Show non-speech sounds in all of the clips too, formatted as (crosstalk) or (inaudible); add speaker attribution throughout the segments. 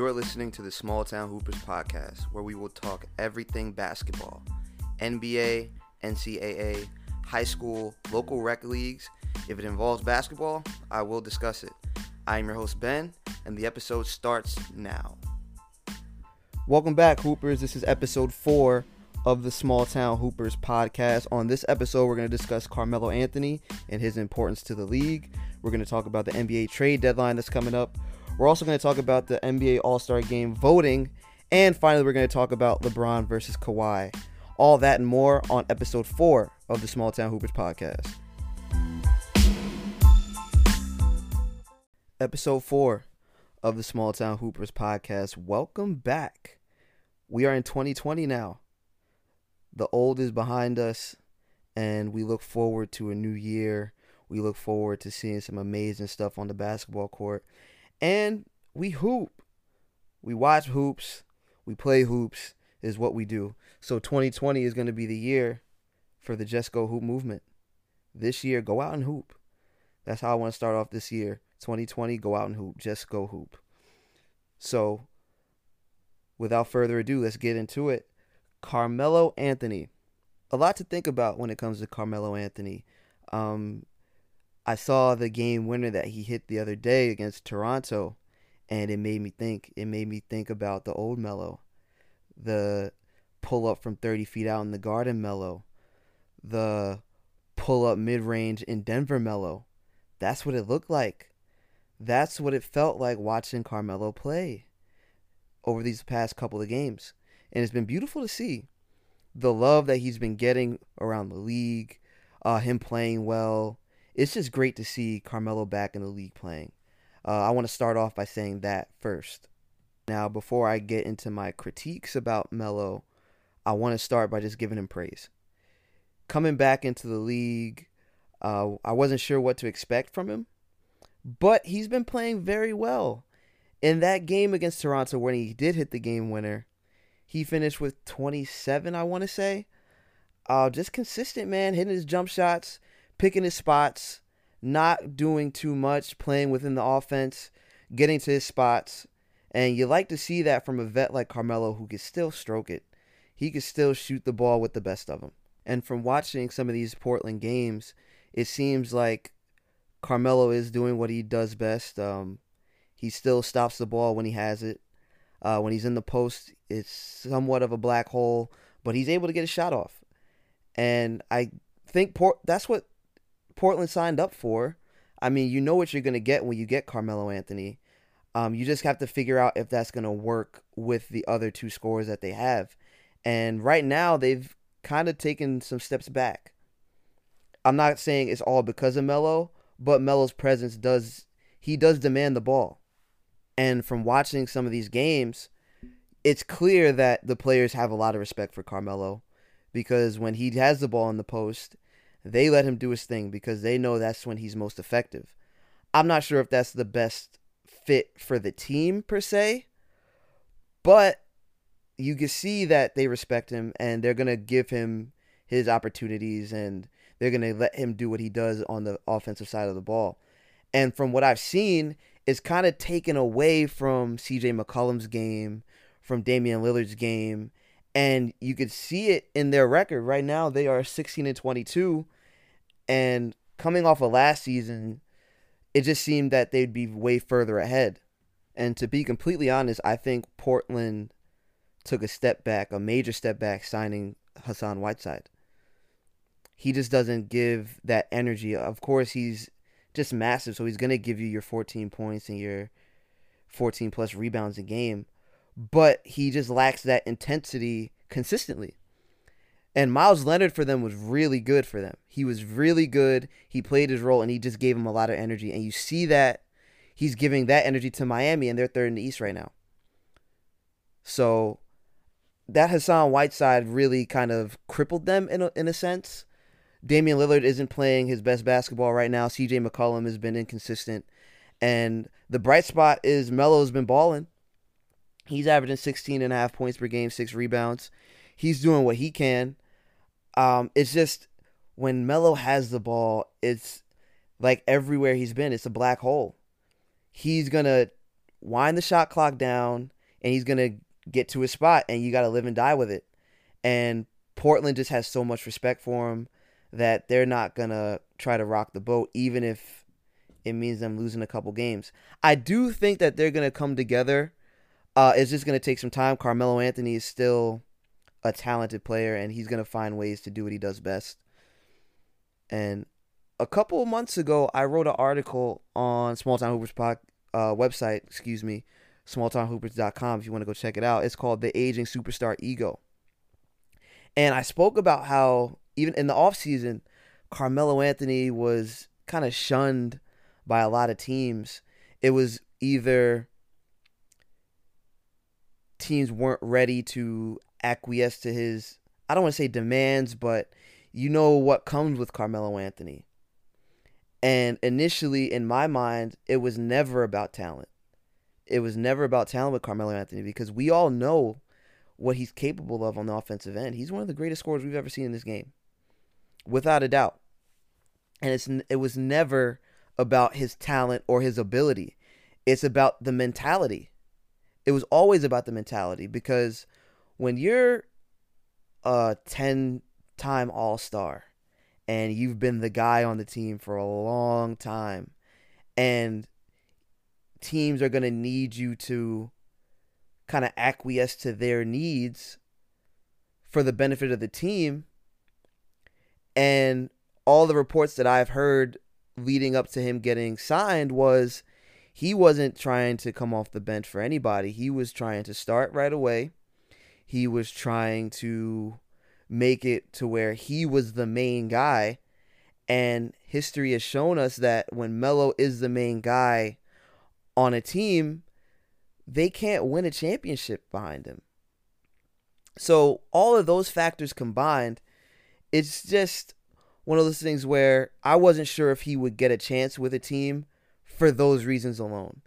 Speaker 1: You're listening to the Small Town Hoopers podcast, where we will talk everything basketball NBA, NCAA, high school, local rec leagues. If it involves basketball, I will discuss it. I am your host, Ben, and the episode starts now. Welcome back, Hoopers. This is episode four of the Small Town Hoopers podcast. On this episode, we're going to discuss Carmelo Anthony and his importance to the league. We're going to talk about the NBA trade deadline that's coming up. We're also going to talk about the NBA All Star Game voting. And finally, we're going to talk about LeBron versus Kawhi. All that and more on episode four of the Small Town Hoopers podcast. Episode four of the Small Town Hoopers podcast. Welcome back. We are in 2020 now. The old is behind us, and we look forward to a new year. We look forward to seeing some amazing stuff on the basketball court. And we hoop. We watch hoops. We play hoops, is what we do. So 2020 is going to be the year for the Just Go Hoop movement. This year, go out and hoop. That's how I want to start off this year. 2020, go out and hoop. Just go hoop. So, without further ado, let's get into it. Carmelo Anthony. A lot to think about when it comes to Carmelo Anthony. Um, I saw the game winner that he hit the other day against Toronto, and it made me think. It made me think about the old Melo, the pull up from 30 feet out in the Garden Melo, the pull up mid range in Denver Melo. That's what it looked like. That's what it felt like watching Carmelo play over these past couple of games. And it's been beautiful to see the love that he's been getting around the league, uh, him playing well. It's just great to see Carmelo back in the league playing. Uh, I want to start off by saying that first. Now, before I get into my critiques about Melo, I want to start by just giving him praise. Coming back into the league, uh, I wasn't sure what to expect from him, but he's been playing very well. In that game against Toronto, when he did hit the game winner, he finished with 27, I want to say. Uh, just consistent, man, hitting his jump shots, picking his spots, not doing too much, playing within the offense, getting to his spots. And you like to see that from a vet like Carmelo who can still stroke it. He can still shoot the ball with the best of them. And from watching some of these Portland games, it seems like Carmelo is doing what he does best. Um, he still stops the ball when he has it. Uh, when he's in the post, it's somewhat of a black hole, but he's able to get a shot off. And I think Port that's what Portland signed up for. I mean, you know what you're going to get when you get Carmelo Anthony. Um, you just have to figure out if that's going to work with the other two scores that they have. And right now, they've kind of taken some steps back. I'm not saying it's all because of Melo, but Melo's presence does he does demand the ball. And from watching some of these games, it's clear that the players have a lot of respect for Carmelo because when he has the ball in the post, they let him do his thing because they know that's when he's most effective. I'm not sure if that's the best fit for the team per se, but you can see that they respect him and they're going to give him his opportunities and they're going to let him do what he does on the offensive side of the ball. And from what I've seen, it's kind of taken away from CJ McCollum's game, from Damian Lillard's game, and you could see it in their record right now. They are 16 and 22, and coming off of last season, it just seemed that they'd be way further ahead. And to be completely honest, I think Portland took a step back, a major step back, signing Hassan Whiteside. He just doesn't give that energy. Of course, he's just massive. So he's going to give you your 14 points and your 14 plus rebounds a game. But he just lacks that intensity consistently. And Meyers Leonard for them was really good for them. He was really good. He played his role and he just gave him a lot of energy. And you see that he's giving that energy to Miami and they're third in the East right now. So that Hassan Whiteside really kind of crippled them in a, in a sense. Damian Lillard isn't playing his best basketball right now. CJ McCollum has been inconsistent. And the bright spot is Melo's been balling. He's averaging 16 and a half points per game, six rebounds. He's doing what he can. Um, it's just when Melo has the ball, it's like everywhere he's been, it's a black hole. He's gonna wind the shot clock down and he's to get to his spot and you got to live and die with it. And Portland just has so much respect for him that they're not to try to rock the boat even if it means them losing a couple games. I do think that they're to come together. Uh, it's just going to take some time. Carmelo Anthony is still a talented player and he's going to find ways to do what he does best. And a couple of months ago, I wrote an article on Small Town Hoopers uh, website, excuse me, smalltownhoopers.com if you want to go check it out. It's called The Aging Superstar Ego. And I spoke about how even in the offseason, Carmelo Anthony was kind of shunned by a lot of teams. It was either teams weren't ready to acquiesce to his I don't want to say demands, but you know what comes with Carmelo Anthony. And initially, in my mind, it was never about talent. It was never about talent with Carmelo Anthony because we all know what he's capable of on the offensive end. He's one of the greatest scorers we've ever seen in this game, without a doubt. And it's it was never about his talent or his ability. It's about the mentality. It was always about the mentality because when you're a 10 time All Star and you've been the guy on the team for a long time, and teams are going to need you to kind of acquiesce to their needs for the benefit of the team. And all the reports that I've heard leading up to him getting signed was he wasn't trying to come off the bench for anybody. He was trying to start right away. He was trying to make it to where he was the main guy. And history has shown us that when Melo is the main guy on a team, they can't win a championship behind him. So, all of those factors combined, it's just one of those things where I wasn't sure if he would get a chance with a team for those reasons alone.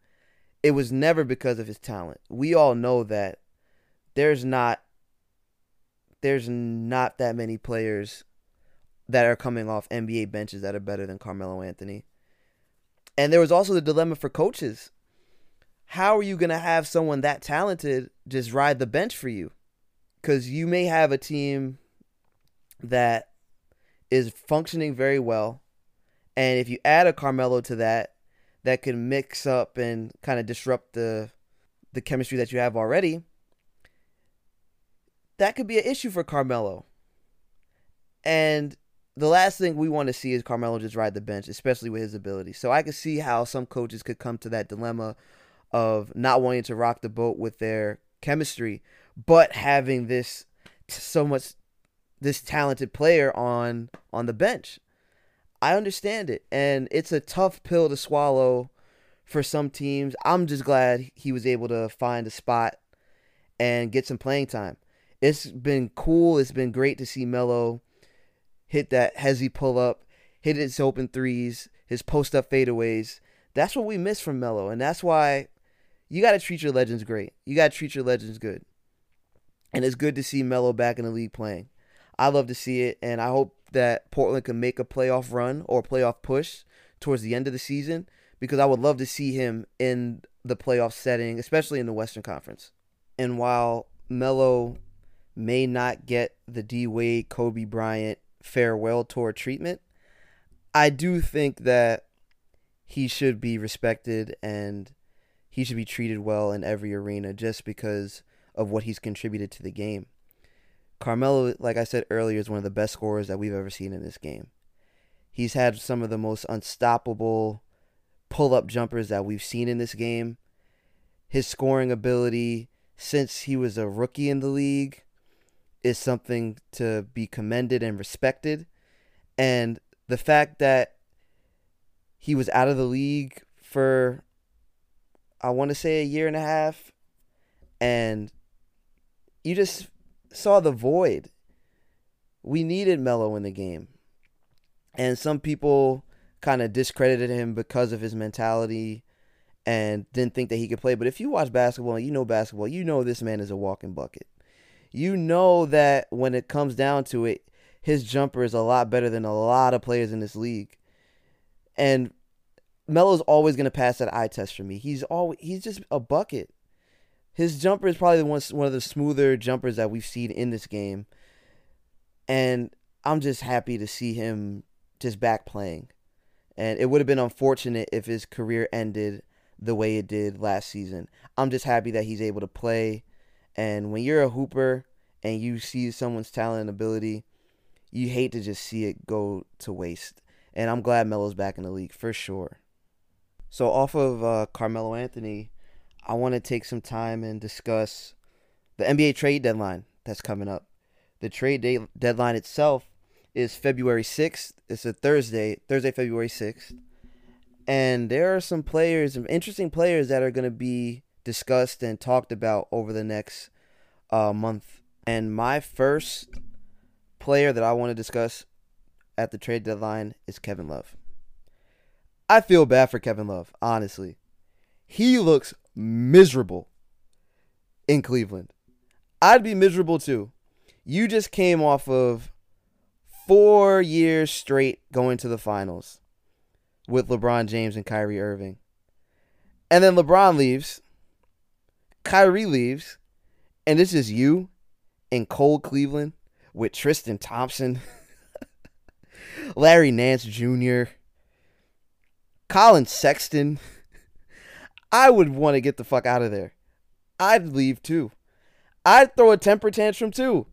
Speaker 1: It was never because of his talent. We all know that there's not there's not that many players that are coming off NBA benches that are better than Carmelo Anthony. And there was also the dilemma for coaches. How are you going to have someone that talented just ride the bench for you? Because you may have a team that is functioning very well. And if you add a Carmelo to that, that can mix up and kind of disrupt the the chemistry that you have already, that could be an issue for Carmelo. And the last thing we want to see is Carmelo just ride the bench, especially with his ability. So I could see how some coaches could come to that dilemma of not wanting to rock the boat with their chemistry, but having this so much this talented player on on the bench. I understand it, and it's a tough pill to swallow for some teams. I'm just glad he was able to find a spot and get some playing time it's been cool. It's been great to see Melo hit that hezzy pull up, hit his open threes, his post up fadeaways. That's what we miss from Melo, and that's why you got to treat your legends great. You got to treat your legends good, and it's good to see Melo back in the league playing. I love to see it, and I hope that Portland can make a playoff run or playoff push towards the end of the season because I would love to see him in the playoff setting, especially in the Western Conference. And while Melo may not get the D Wade Kobe Bryant farewell tour treatment, I do think that he should be respected and he should be treated well in every arena just because of what he's contributed to the game. Carmelo, like I said earlier, is one of the best scorers that we've ever seen in this game. He's had some of the most unstoppable pull up jumpers that we've seen in this game. His scoring ability since he was a rookie in the league is something to be commended and respected. And the fact that he was out of the league for, I want to say, a year and a half, and you just saw the void. We needed Melo in the game. And some people kind of discredited him because of his mentality and didn't think that he could play. But if you watch basketball and you know basketball, you know this man is a walking bucket you know that when it comes down to it, his jumper is a lot better than a lot of players in this league. And Melo's always gonna pass that eye test for me. He's always he's just a bucket. His jumper is probably one one of the smoother jumpers that we've seen in this game, and I'm just happy to see him just back playing. And it would have been unfortunate if his career ended the way it did last season. I'm just happy that he's able to play. And when you're a hooper and you see someone's talent and ability, you hate to just see it go to waste. And I'm glad Melo's back in the league for sure. So off of uh, Carmelo Anthony, I want to take some time and discuss the NBA trade deadline that's coming up. The trade day deadline itself is February 6th. It's a Thursday, Thursday, February 6th. And there are some players, some interesting players that are going to be discussed and talked about over the next uh, month. And my first player that I want to discuss at the trade deadline is Kevin Love. I feel bad for Kevin Love, honestly. He looks miserable in Cleveland. I'd be miserable too. You just came off of four years straight going to the finals with LeBron James and Kyrie Irving. And then LeBron leaves, Kyrie leaves, and this is you in cold Cleveland with Tristan Thompson, (laughs) Larry Nance Jr., Collin Sexton. I would want to get the fuck out of there. I'd leave too. I'd throw a temper tantrum too.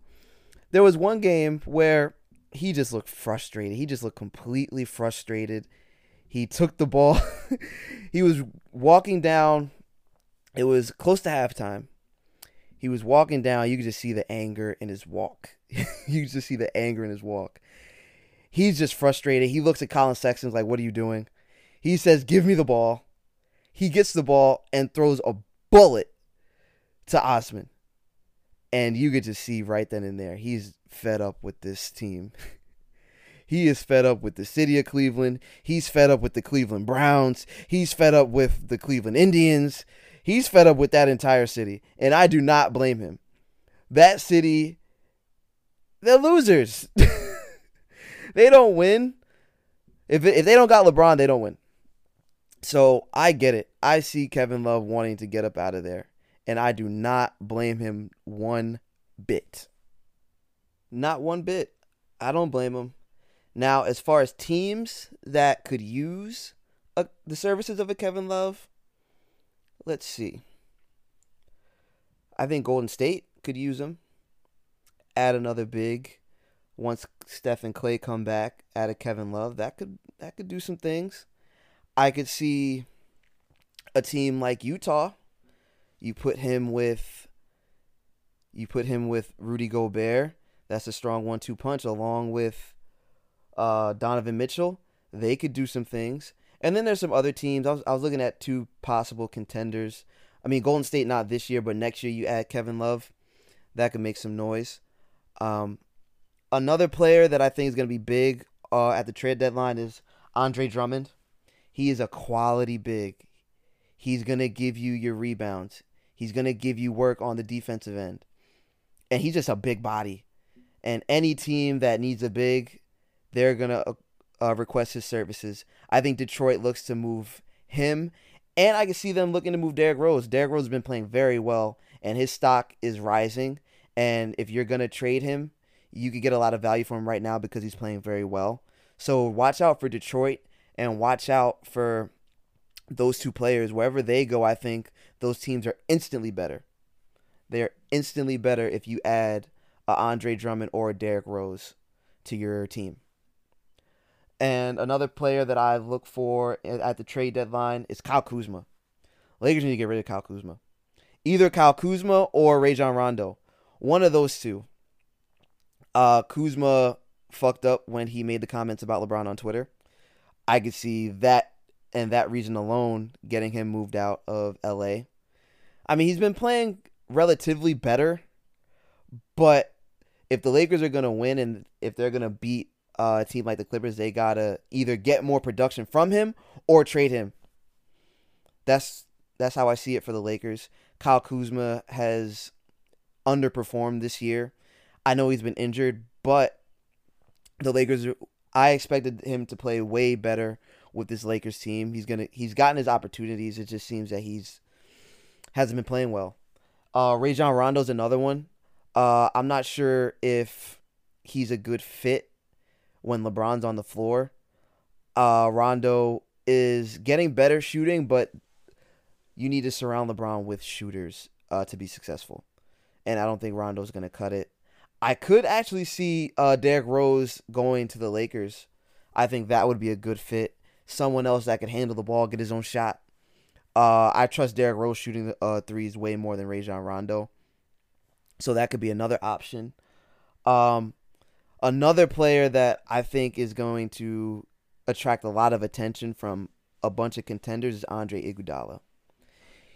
Speaker 1: There was one game where he just looked frustrated. He just looked completely frustrated. He took the ball. (laughs) he was walking down. It was close to halftime. He was walking down. You could just see the anger in his walk. (laughs) you could just see the anger in his walk. He's just frustrated. He looks at Collin Sexton like, "What are you doing?" He says, "Give me the ball." He gets the ball and throws a bullet to Osman. And you get to see right then and there, he's fed up with this team. (laughs) he is fed up with the city of Cleveland. He's fed up with the Cleveland Browns. He's fed up with the Cleveland Indians. He's fed up with that entire city. And I do not blame him. That city, they're losers. (laughs) they don't win. If, if they don't got LeBron, they don't win. So I get it. I see Kevin Love wanting to get up out of there. And I do not blame him one bit. Not one bit. I don't blame him. Now, as far as teams that could use a, the services of a Kevin Love, let's see. I think Golden State could use him. Add another big. Once Steph and Klay come back, add a Kevin Love. That could that could do some things. I could see a team like Utah. You put him with you put him with Rudy Gobert. That's a strong one-two punch along with uh, Donovan Mitchell. They could do some things. And then there's some other teams. I was, I was looking at two possible contenders. I mean, Golden State not this year, but next year you add Kevin Love. That could make some noise. Um, another player that I think is going to be big uh, at the trade deadline is Andre Drummond. He is a quality big. He's going to give you your rebounds. He's going to give you work on the defensive end. And he's just a big body. And any team that needs a big, they're going to uh, uh, request his services. I think Detroit looks to move him. And I can see them looking to move Derrick Rose. Derrick Rose has been playing very well, and his stock is rising. And if you're going to trade him, you could get a lot of value for him right now because he's playing very well. So watch out for Detroit and watch out for those two players. Wherever they go, I think those teams are instantly better. They are instantly better if you add a Andre Drummond or a Derrick Rose to your team. And another player that I look for at the trade deadline is Kyle Kuzma. Lakers need to get rid of Kyle Kuzma. Either Kyle Kuzma or Rajon Rondo. One of those two. Uh, Kuzma fucked up when he made the comments about LeBron on Twitter. I could see that and that reason alone getting him moved out of LA. I mean, he's been playing relatively better, but if the Lakers are going to win and if they're going to beat uh, a team like the Clippers, they got to either get more production from him or trade him. That's that's how I see it for the Lakers. Kyle Kuzma has underperformed this year. I know he's been injured, but the Lakers I expected him to play way better with this Lakers team. He's gonna he's gotten his opportunities. It just seems that he's hasn't been playing well. Uh, Rajon Rondo's another one. Uh, I'm not sure if he's a good fit when LeBron's on the floor. Uh, Rondo is getting better shooting, but you need to surround LeBron with shooters uh, to be successful. And I don't think Rondo's going to cut it. I could actually see uh, Derrick Rose going to the Lakers. I think that would be a good fit. Someone else that could handle the ball, get his own shot. Uh, I trust Derrick Rose shooting uh, threes way more than Rajon Rondo. So that could be another option. Um, another player that I think is going to attract a lot of attention from a bunch of contenders is Andre Iguodala.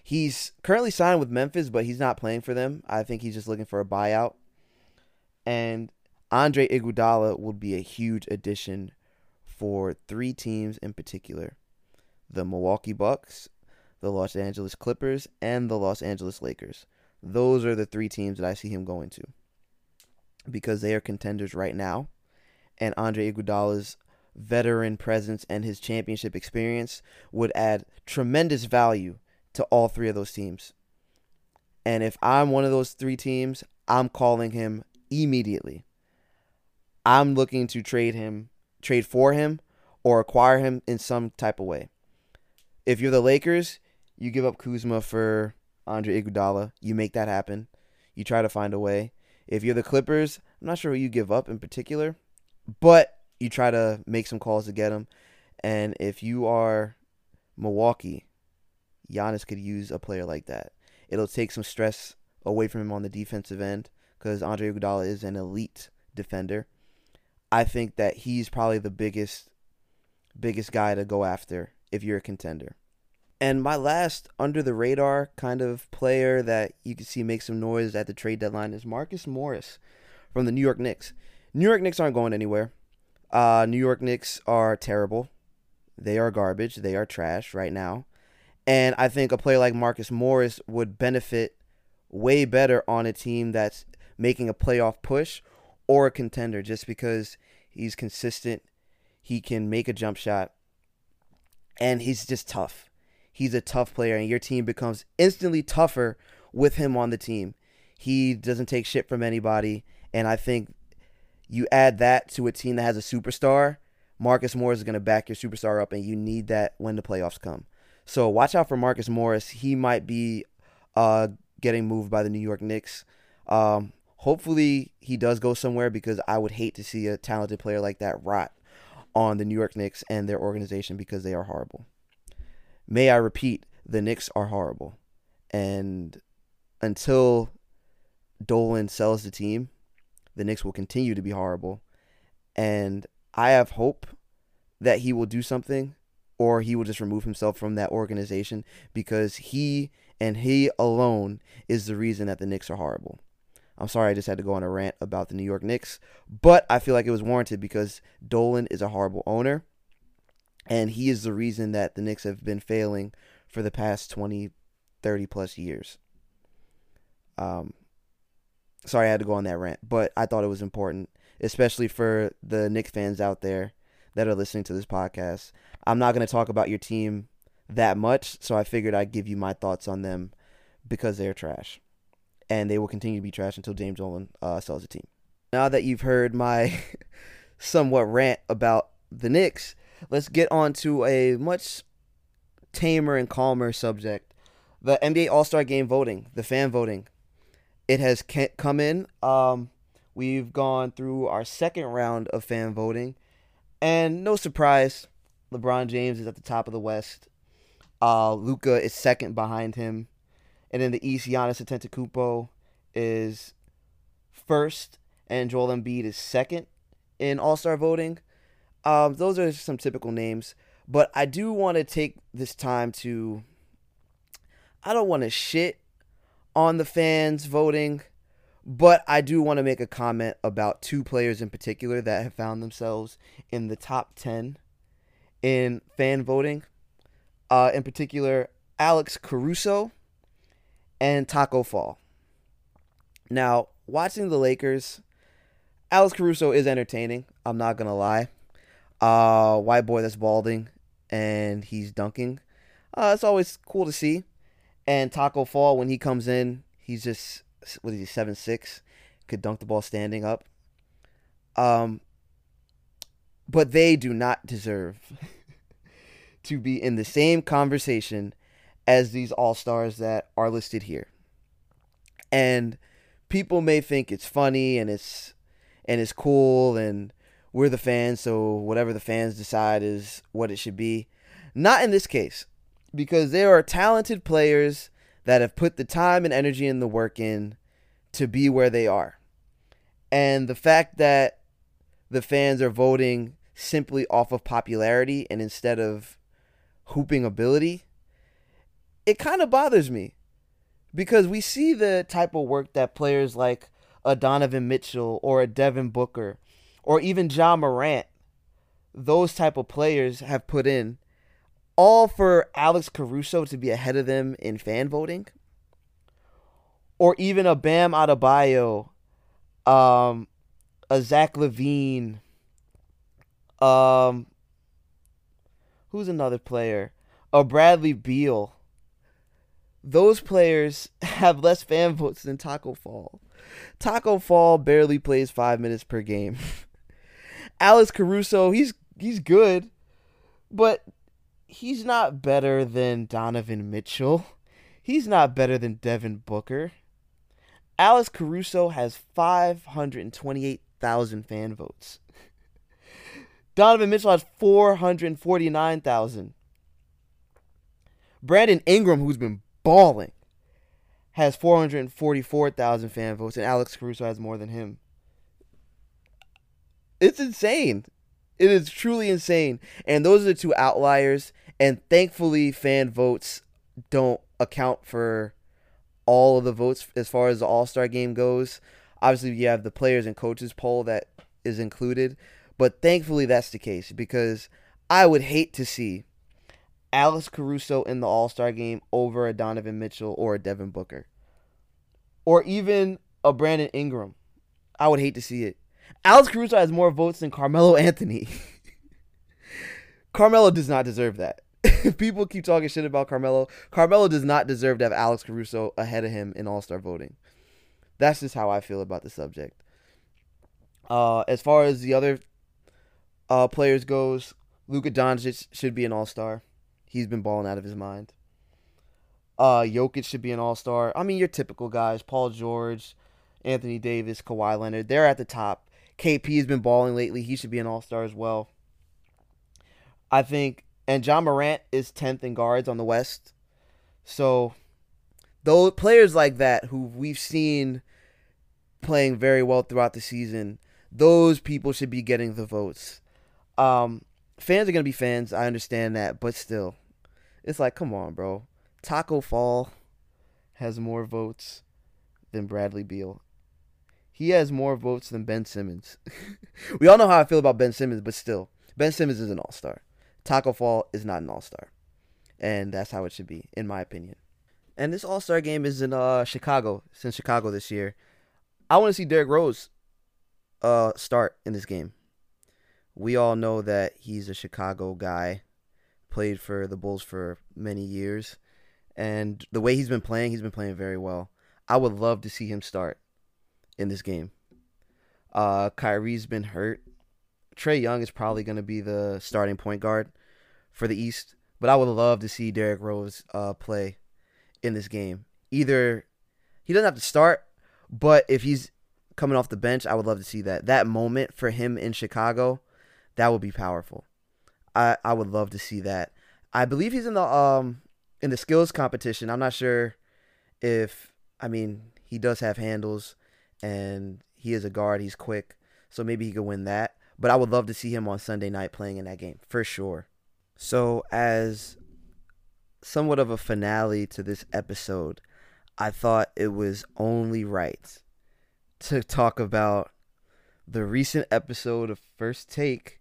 Speaker 1: He's currently signed with Memphis, but he's not playing for them. I think he's just looking for a buyout. And Andre Iguodala will be a huge addition for three teams in particular the Milwaukee Bucks, the Los Angeles Clippers, and the Los Angeles Lakers. Those are the three teams that I see him going to because they are contenders right now. And Andre Iguodala's veteran presence and his championship experience would add tremendous value to all three of those teams. And if I'm one of those three teams, I'm calling him immediately. I'm looking to trade him, trade for him, or acquire him in some type of way. If you're the Lakers, you give up Kuzma for Andre Iguodala. You make that happen. You try to find a way. If you're the Clippers, I'm not sure what you give up in particular, but you try to make some calls to get him. And if you are Milwaukee, Giannis could use a player like that. It'll take some stress away from him on the defensive end because Andre Iguodala is an elite defender. I think that he's probably the biggest biggest guy to go after if you're a contender. And my last under the radar kind of player that you can see make some noise at the trade deadline is Marcus Morris from the New York Knicks. New York Knicks aren't going anywhere. Uh, New York Knicks are terrible. They are garbage. They are trash right now. And I think a player like Marcus Morris would benefit way better on a team that's making a playoff push or a contender just because he's consistent. He can make a jump shot. And he's just tough. He's a tough player, and your team becomes instantly tougher with him on the team. He doesn't take shit from anybody. And I think you add that to a team that has a superstar, Marcus Morris is going to back your superstar up, and you need that when the playoffs come. So watch out for Marcus Morris. He might be uh, getting moved by the New York Knicks. Um, hopefully he does go somewhere because I would hate to see a talented player like that rot on the New York Knicks and their organization because they are horrible. May I repeat, the Knicks are horrible. And until Dolan sells the team, the Knicks will continue to be horrible. And I have hope that he will do something or he will just remove himself from that organization because he and he alone is the reason that the Knicks are horrible. I'm sorry I just had to go on a rant about the New York Knicks, but I feel like it was warranted because Dolan is a horrible owner and he is the reason that the Knicks have been failing for the past 20 30 plus years. Um sorry I had to go on that rant, but I thought it was important, especially for the Knicks fans out there that are listening to this podcast. I'm not going to talk about your team that much, so I figured I'd give you my thoughts on them because they're trash. And they will continue to be trash until James Dolan uh, sells the team. Now that you've heard my (laughs) somewhat rant about the Knicks, let's get on to a much tamer and calmer subject the NBA All Star Game voting, the fan voting. It has come in. Um, we've gone through our second round of fan voting, and no surprise, LeBron James is at the top of the West. Uh, Luka is second behind him, and in the East, Giannis Antetokounmpo is first, and Joel Embiid is second in All Star voting. Um, those are some typical names, but I do want to take this time to. I don't want to shit on the fans voting, but I do want to make a comment about two players in particular that have found themselves in the top 10 in fan voting. Uh, in particular, Alex Caruso and Taco Fall. Now, watching the Lakers, Alex Caruso is entertaining. I'm not to lie. uh, white boy that's balding and he's dunking. Uh, it's always cool to see. And Taco Fall when he comes in, he's just what is he seven six, could dunk the ball standing up. Um, but they do not deserve (laughs) to be in the same conversation as these all stars that are listed here. And people may think it's funny and it's and it's cool and we're the fans, so whatever the fans decide is what it should be. Not in this case, because there are talented players that have put the time and energy and the work in to be where they are. And the fact that the fans are voting simply off of popularity and instead of hooping ability, it kind of bothers me because we see the type of work that players like a Donovan Mitchell or a Devin Booker or even Ja Morant, those type of players have put in, all for Alex Caruso to be ahead of them in fan voting, or even a Bam Adebayo, um, a Zach LaVine, um, who's another player, a Bradley Beal. Those players (laughs) have less fan votes than Taco Fall. Taco Fall barely plays five minutes per game. (laughs) Alex Caruso, he's he's good, but he's not better than Donovan Mitchell. He's not better than Devin Booker. Alex Caruso has 528,000 fan votes. (laughs) Donovan Mitchell has 449,000. Brandon Ingram, who's been balling, has 444,000 fan votes, and Alex Caruso has more than him. It's insane. It is truly insane. And those are the two outliers. And thankfully, fan votes don't account for all of the votes as far as the All Star game goes. Obviously, you have the players and coaches poll that is included. But thankfully, that's the case because I would hate to see Alex Caruso in the All Star game over a Donovan Mitchell or a Devin Booker. Or even a Brandon Ingram. I would hate to see it. Alex Caruso has more votes than Carmelo (laughs) Anthony. Carmelo does not deserve that. If (laughs) people keep talking shit about Carmelo. Carmelo does not deserve to have Alex Caruso ahead of him in All Star voting. That's just how I feel about the subject. Uh, as far as the other uh, players goes, Luka Doncic should be an All Star. He's been balling out of his mind. Uh, Jokic should be an All Star. I mean, your typical guys: Paul George, Anthony Davis, Kawhi Leonard. They're at the top. KP has been balling lately. He should be an all star as well. I think, and Ja Morant is 10th in guards on the West. So, those players like that who we've seen playing very well throughout the season, those people should be getting the votes. Um, fans are going to be fans. I understand that. But still, it's like, come on, bro. Taco Fall has more votes than Bradley Beal. He has more votes than Ben Simmons. (laughs) we all know how I feel about Ben Simmons, but still, Ben Simmons is an all star. Taco Fall is not an all star. And that's how it should be, in my opinion. And this all star game is in uh, Chicago. In Chicago this year. I want to see Derrick Rose uh, start in this game. We all know that he's a Chicago guy, played for the Bulls for many years. And the way he's been playing, he's been playing very well. I would love to see him start in this game. Uh, Kyrie's been hurt. Trae Young is probably going to be the starting point guard for the East, but I would love to see Derrick Rose uh, play in this game. Either he doesn't have to start, but if he's coming off the bench, I would love to see that. That moment for him in Chicago, that would be powerful. I I would love to see that. I believe he's in the um in the skills competition. I'm not sure if I mean he does have handles and he is a guard. He's quick, so maybe he could win that. But I would love to see him on Sunday night playing in that game for sure. So as somewhat of a finale to this episode, I thought it was only right to talk about the recent episode of First Take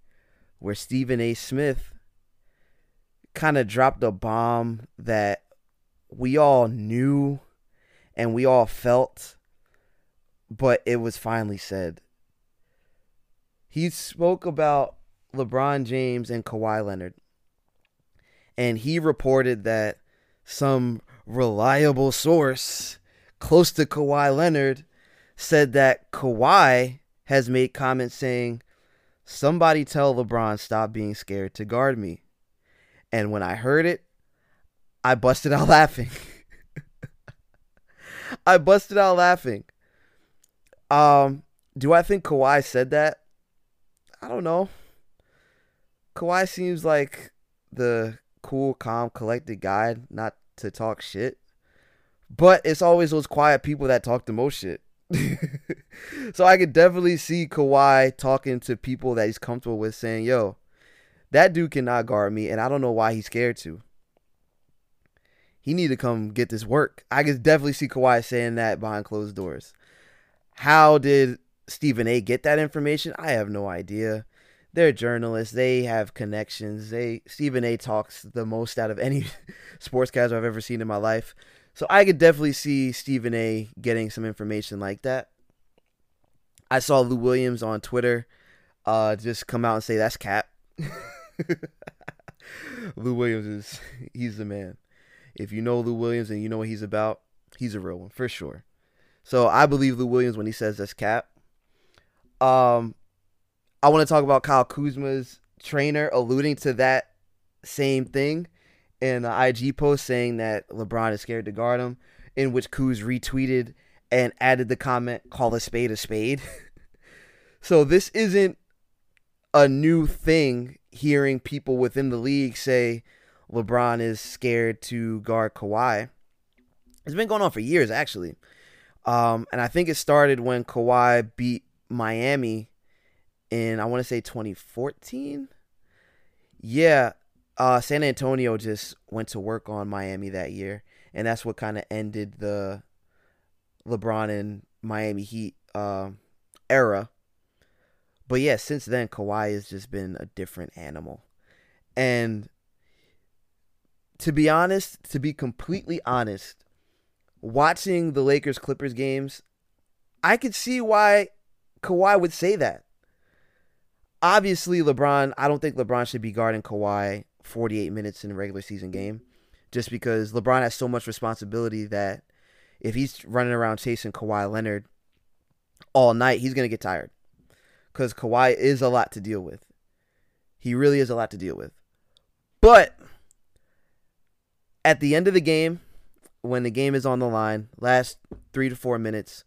Speaker 1: where Stephen A. Smith kind of dropped a bomb that we all knew and we all felt but it was finally said. He spoke about LeBron James and Kawhi Leonard. And he reported that some reliable source close to Kawhi Leonard said that Kawhi has made comments saying, Somebody tell LeBron stop being scared to guard me. And when I heard it, I busted out (laughs) laughing. I busted out laughing. Um, do I think Kawhi said that? I don't know. Kawhi seems like the cool, calm, collected guy, not to talk shit. But it's always those quiet people that talk the most shit. (laughs) so I could definitely see Kawhi talking to people that he's comfortable with saying, yo, that dude cannot guard me, and I don't know why he's scared to. He need to come get this work. I could definitely see Kawhi saying that behind closed doors. How did Stephen A get that information? I have no idea. They're journalists. They have connections. They Stephen A talks the most out of any sports (laughs) sportscaster I've ever seen in my life. So I could definitely see Stephen A getting some information like that. I saw Lou Williams on Twitter uh, just come out and say that's cap. (laughs) Lou Williams is (laughs) he's the man. If you know Lou Williams and you know what he's about, he's a real one for sure. So I believe Lou Williams when he says that's cap. Um, I want to talk about Kyle Kuzma's trainer alluding to that same thing in an IG post saying that LeBron is scared to guard him, in which Kuz retweeted and added the comment, call a spade a spade. (laughs) so this isn't a new thing hearing people within the league say LeBron is scared to guard Kawhi. It's been going on for years, actually. Um, and I think it started when Kawhi beat Miami in, I want to say 2014. Yeah, uh, San Antonio just went to work on Miami that year, and that's what kind of ended the LeBron and Miami Heat uh, era. But yeah, since then, Kawhi has just been a different animal. And to be honest, to be completely honest, watching the Lakers Clippers games, I could see why Kawhi would say that. Obviously, LeBron, I don't think LeBron should be guarding Kawhi 48 minutes in a regular season game just because LeBron has so much responsibility that if he's running around chasing Kawhi Leonard all night, he's going to get tired because Kawhi is a lot to deal with. He really is a lot to deal with. But at the end of the game, when the game is on the line, last three to four minutes,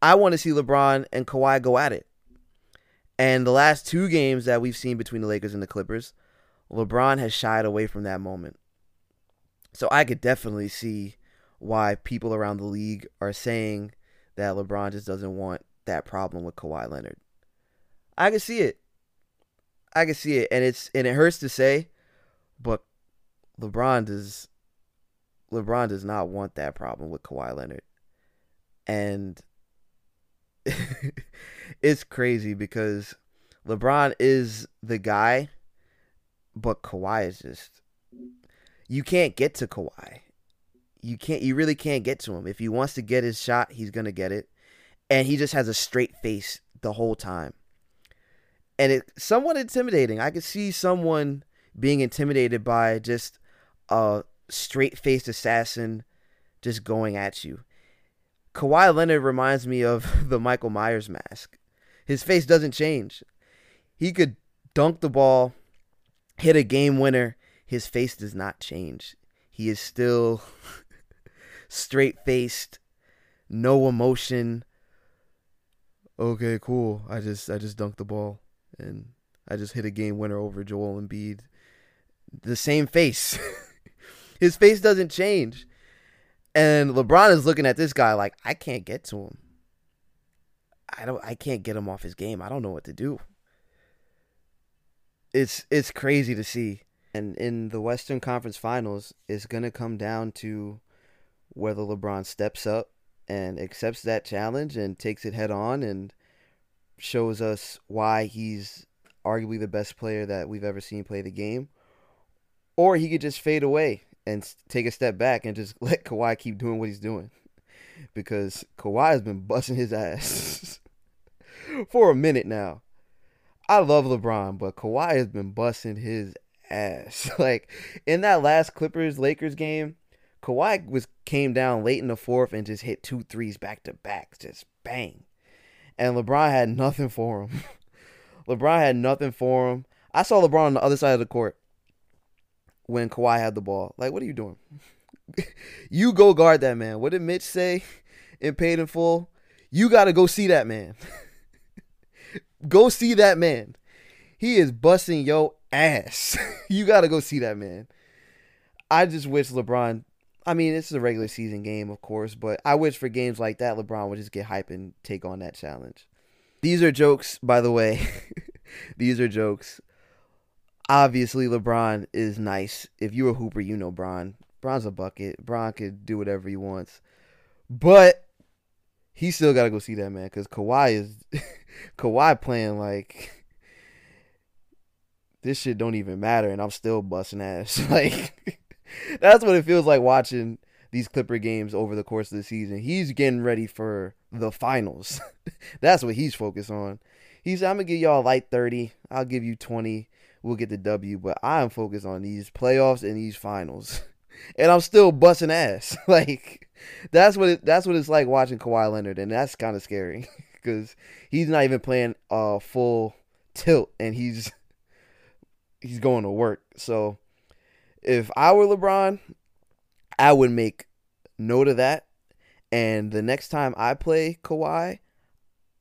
Speaker 1: I want to see LeBron and Kawhi go at it. And the last two games that we've seen between the Lakers and the Clippers, LeBron has shied away from that moment. So I could definitely see why people around the league are saying that LeBron just doesn't want that problem with Kawhi Leonard. I can see it. I can see it, and it's and it hurts to say, but LeBron does. LeBron does not want that problem with Kawhi Leonard, and (laughs) it's crazy because LeBron is the guy but Kawhi is just you can't get to Kawhi. You can't you really can't get to him. If he wants to get his shot, he's to get it. And he just has a straight face the whole time. And it's somewhat intimidating. I could see someone being intimidated by just a straight-faced assassin just going at you. Kawhi Leonard reminds me of (laughs) the Michael Myers mask. His face doesn't change. He could dunk the ball hit a game winner, his face does not change. He is still (laughs) straight faced, no emotion. Okay, cool. I just I just dunked the ball and I just hit a game winner over Joel Embiid. The same face. (laughs) his face doesn't change. And LeBron is looking at this guy like I can't get to him. I don't I can't get him off his game. I don't know what to do it's it's crazy to see. And in the Western Conference Finals, it's gonna come down to whether LeBron steps up and accepts that challenge and takes it head on and shows us why he's arguably the best player that we've ever seen play the game, or he could just fade away and take a step back and just (laughs) let Kawhi keep doing what he's doing, because Kawhi has been busting his ass (laughs) for a minute now. I love LeBron, but Kawhi has been busting his ass. (laughs) like in that last Clippers Lakers game, Kawhi was came down late in the fourth and just hit two threes back to back, just bang. And LeBron had nothing for him. (laughs) LeBron had nothing for him. I saw LeBron on the other side of the court when Kawhi had the ball. Like, what are you doing? (laughs) you go guard that man. What did Mitch say in Paid in Full? You got to go see that man. Go see that man. He is busting your ass. (laughs) you got to go see that man. I just wish LeBron. I mean, this is a regular season game, of course, but I wish for games like that, LeBron would just get hype and take on that challenge. These are jokes, by the way. (laughs) These are jokes. Obviously, LeBron is nice. If you're a hooper, you know Bron. Bron's a bucket. Bron could do whatever he wants. But he still got to go see that man because Kawhi is (laughs) Kawhi playing like this shit don't even matter, and I'm still busting ass. (laughs) Like that's what it feels like watching these Clipper games over the course of the season. He's getting ready for the finals. (laughs) that's what he's focused on. He's I'm gonna give y'all light 30. I'll give you 20. We'll get the W, but I'm focused on these playoffs and these finals. And I'm still busting ass. (laughs) like that's what it, that's what it's like watching Kawhi Leonard, and that's kind of scary (laughs) because he's not even playing uh full tilt, and he's (laughs) he's going to work. So if I were LeBron, I would make note of that. And the next time I play Kawhi,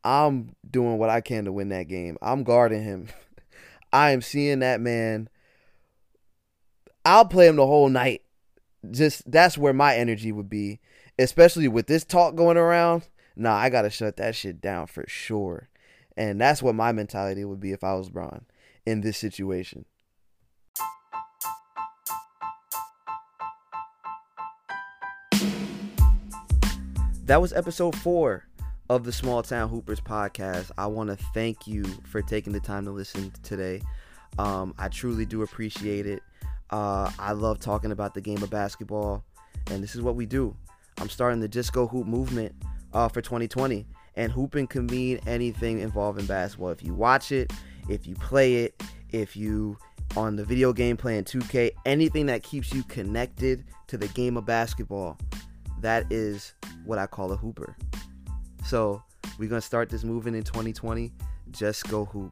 Speaker 1: I'm doing what I can to win that game. I'm guarding him. I am seeing that man. I'll play him the whole night. Just that's where my energy would be, especially with this talk going around. Nah, I gotta shut that shit down for sure. And that's what my mentality would be if I was Bron in this situation. That was episode four of the Small Town Hoopers podcast. I want to thank you for taking the time to listen today. Um, I truly do appreciate it. Uh, I love talking about the game of basketball, and this is what we do. I'm starting the Just Go Hoop movement uh, for 2020, and hooping can mean anything involving basketball. If you watch it, if you play it, if you on the video game playing 2K, anything that keeps you connected to the game of basketball, that is what I call a hooper. So we're gonna start this movement in 2020. Just go hoop.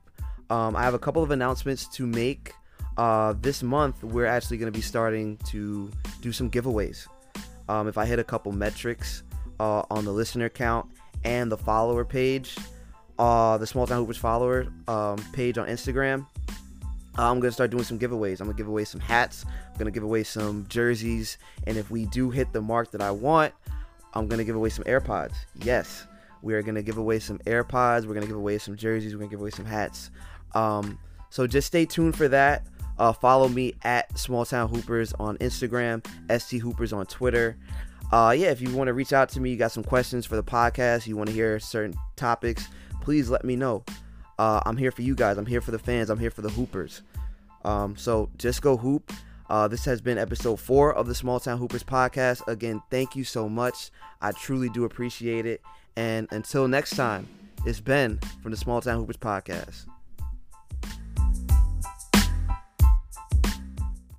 Speaker 1: Um, I have a couple of announcements to make. Uh, this month, we're actually gonna be starting to do some giveaways. Um, if I hit a couple metrics uh, on the listener count and the follower page, uh, the Small Town Hoopers follower um, page on Instagram, I'm gonna start doing some giveaways. I'm gonna give away some hats. I'm gonna give away some jerseys, and if we do hit the mark that I want, I'm gonna give away some AirPods. Yes, we are gonna give away some AirPods. We're gonna give away some jerseys. We're gonna give away some hats. Um, so just stay tuned for that. Uh, follow me at Small Town Hoopers on Instagram, ST Hoopers on Twitter. Uh, yeah, if you want to reach out to me, you got some questions for the podcast, you want to hear certain topics, please let me know. Uh, I'm here for you guys. I'm here for the fans. I'm here for the Hoopers. Um, so just go hoop. Uh, this has been episode four of the Small Town Hoopers podcast. Again, thank you so much. I truly do appreciate it. And until next time, it's Ben from the Small Town Hoopers podcast.